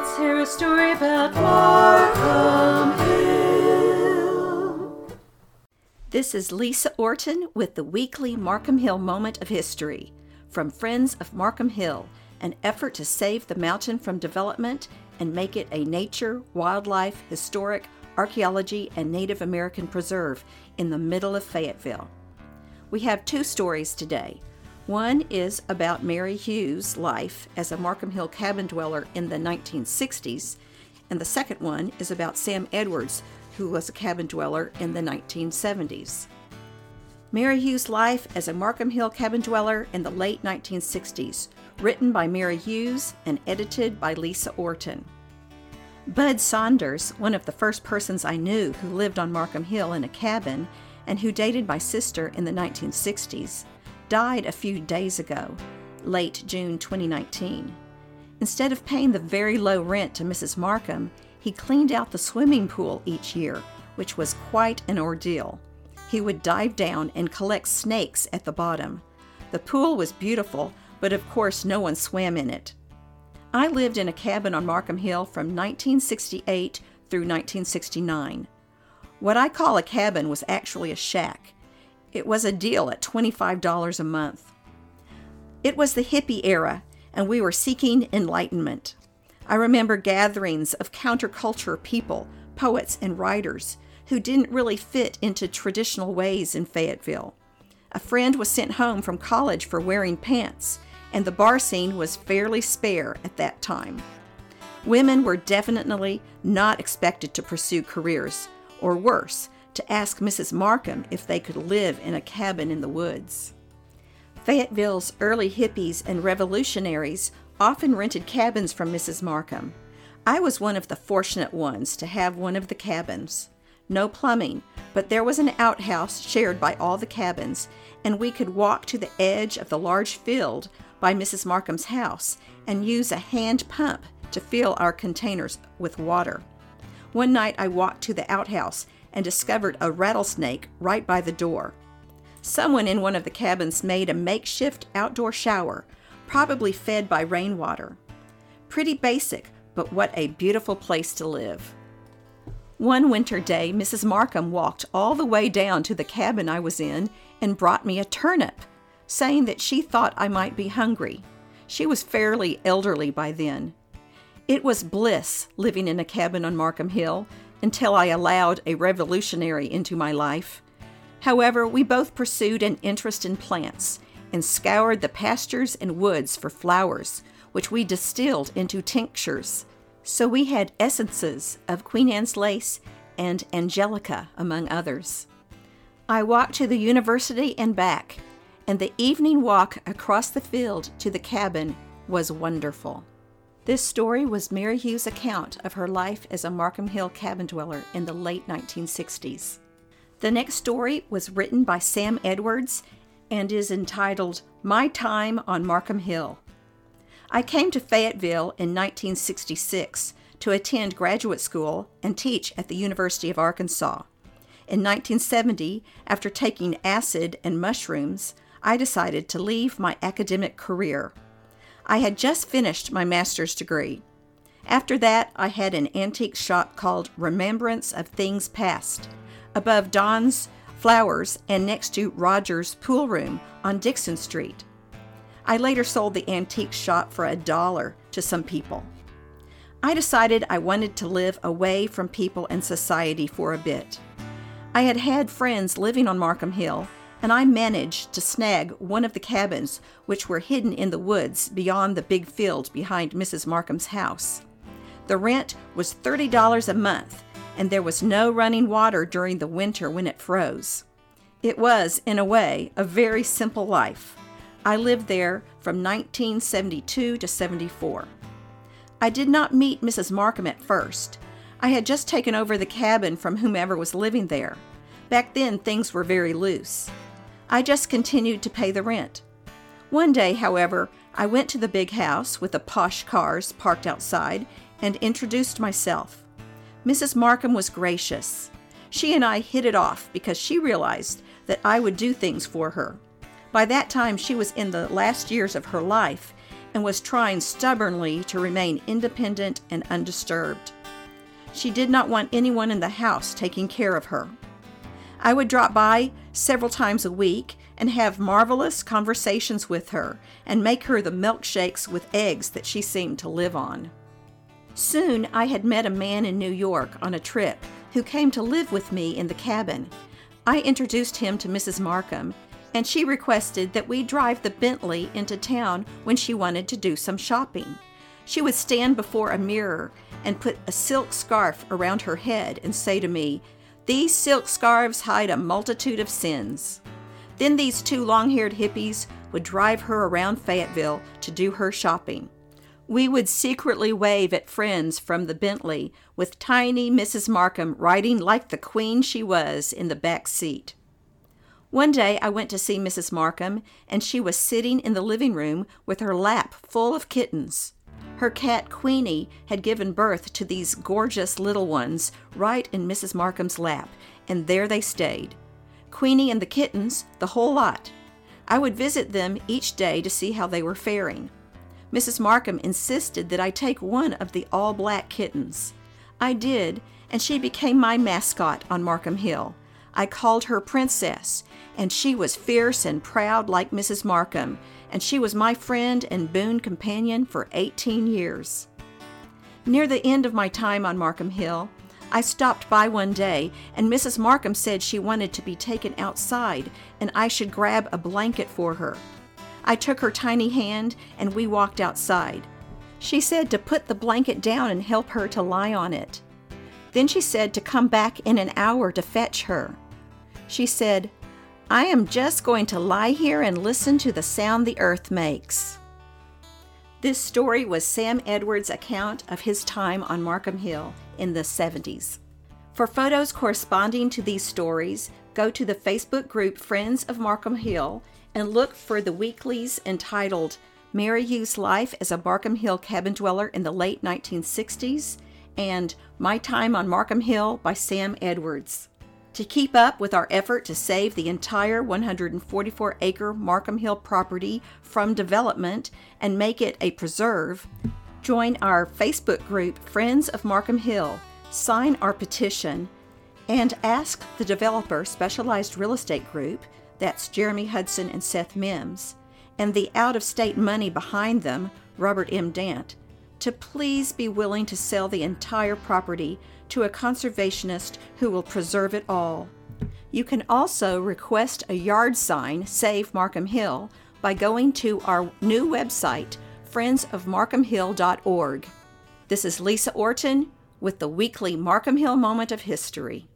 Let's hear a story about Markham Hill. This is Lisa Orton with the weekly Markham Hill Moment of History from Friends of Markham Hill, an effort to save the mountain from development and make it a nature, wildlife, historic, archaeology, and Native American preserve in the middle of Fayetteville. We have two stories today. One is about Mary Hughes' life as a Markham Hill cabin dweller in the 1960s, and the second one is about Sam Edwards, who was a cabin dweller in the 1970s. Mary Hughes' life as a Markham Hill cabin dweller in the late 1960s, written by Mary Hughes and edited by Lisa Orton. Bud Saunders, one of the first persons I knew who lived on Markham Hill in a cabin and who dated my sister in the 1960s, died a few days ago, late June 2019. Instead of paying the very low rent to Mrs. Markham, he cleaned out the swimming pool each year, which was quite an ordeal. He would dive down and collect snakes at the bottom. The pool was beautiful, but of course no one swam in it. I lived in a cabin on Markham Hill from 1968 through 1969. What I call a cabin was actually a shack. It was a deal at $25 a month. It was the hippie era, and we were seeking enlightenment. I remember gatherings of counterculture people, poets, and writers who didn't really fit into traditional ways in Fayetteville. A friend was sent home from college for wearing pants, and the bar scene was fairly spare at that time. Women were definitely not expected to pursue careers, or worse, to ask Mrs. Markham if they could live in a cabin in the woods. Fayetteville's early hippies and revolutionaries often rented cabins from Mrs. Markham. I was one of the fortunate ones to have one of the cabins. No plumbing, but there was an outhouse shared by all the cabins, and we could walk to the edge of the large field by Mrs. Markham's house and use a hand pump to fill our containers with water. One night I walked to the outhouse and discovered a rattlesnake right by the door. Someone in one of the cabins made a makeshift outdoor shower, probably fed by rainwater. Pretty basic, but what a beautiful place to live. One winter day, Mrs. Markham walked all the way down to the cabin I was in and brought me a turnip, saying that she thought I might be hungry. She was fairly elderly by then. It was bliss living in a cabin on Markham Hill until I allowed a revolutionary into my life. However, we both pursued an interest in plants and scoured the pastures and woods for flowers, which we distilled into tinctures. So we had essences of Queen Anne's lace and angelica, among others. I walked to the university and back, and the evening walk across the field to the cabin was wonderful. This story was Mary Hughes' account of her life as a Markham Hill cabin dweller in the late 1960s. The next story was written by Sam Edwards and is entitled My Time on Markham Hill. I came to Fayetteville in 1966 to attend graduate school and teach at the University of Arkansas. In 1970, after taking acid and mushrooms, I decided to leave my academic career. I had just finished my master's degree. After that, I had an antique shop called Remembrance of Things Past, above Don's Flowers and next to Roger's Pool Room on Dickson Street. I later sold the antique shop for a dollar to some people. I decided I wanted to live away from people and society for a bit. I had had friends living on Markham Hill and I managed to snag one of the cabins which were hidden in the woods beyond the big field behind Mrs. Markham's house. The rent was $30 a month, and there was no running water during the winter when it froze. It was, in a way, a very simple life. I lived there from 1972 to 74. I did not meet Mrs. Markham at first. I had just taken over the cabin from whomever was living there. Back then, things were very loose. I just continued to pay the rent. One day, however, I went to the big house with the posh cars parked outside and introduced myself. Mrs. Markham was gracious. She and I hit it off because she realized that I would do things for her. By that time, she was in the last years of her life, and was trying stubbornly to remain independent and undisturbed. She did not want anyone in the house taking care of her. I would drop by several times a week and have marvelous conversations with her and make her the milkshakes with eggs that she seemed to live on. Soon I had met a man in New York on a trip who came to live with me in the cabin. I introduced him to Mrs. Markham, and she requested that we drive the Bentley into town when she wanted to do some shopping. She would stand before a mirror and put a silk scarf around her head and say to me, These silk scarves hide a multitude of sins. Then these two long haired hippies would drive her around Fayetteville to do her shopping. We would secretly wave at friends from the Bentley with tiny Mrs. Markham riding like the queen she was in the back seat. One day I went to see Mrs. Markham, and she was sitting in the living room with her lap full of kittens. Her cat Queenie had given birth to these gorgeous little ones right in Mrs. Markham's lap, and there they stayed. Queenie and the kittens, the whole lot. I would visit them each day to see how they were faring. Mrs. Markham insisted that I take one of the all black kittens. I did, and she became my mascot on Markham Hill. I called her Princess, and she was fierce and proud like Mrs. Markham, and she was my friend and boon companion for 18 years. Near the end of my time on Markham Hill, I stopped by one day, and Mrs. Markham said she wanted to be taken outside and I should grab a blanket for her. I took her tiny hand and we walked outside. She said to put the blanket down and help her to lie on it. Then she said to come back in an hour to fetch her. She said, I am just going to lie here and listen to the sound the earth makes. This story was Sam Edwards' account of his time on Markham Hill in the 70s. For photos corresponding to these stories, go to the Facebook group Friends of Markham Hill and look for the weeklies entitled Mary Hughes' Life as a Markham Hill Cabin Dweller in the Late 1960s and My Time on Markham Hill by Sam Edwards. To keep up with our effort to save the entire 144 acre Markham Hill property from development and make it a preserve, join our Facebook group Friends of Markham Hill, sign our petition, and ask the developer Specialized Real Estate Group, that's Jeremy Hudson and Seth Mims, and the out of state money behind them, Robert M. Dant, to please be willing to sell the entire property to a conservationist who will preserve it all. You can also request a yard sign, Save Markham Hill, by going to our new website, friendsofmarkhamhill.org. This is Lisa Orton with the weekly Markham Hill Moment of History.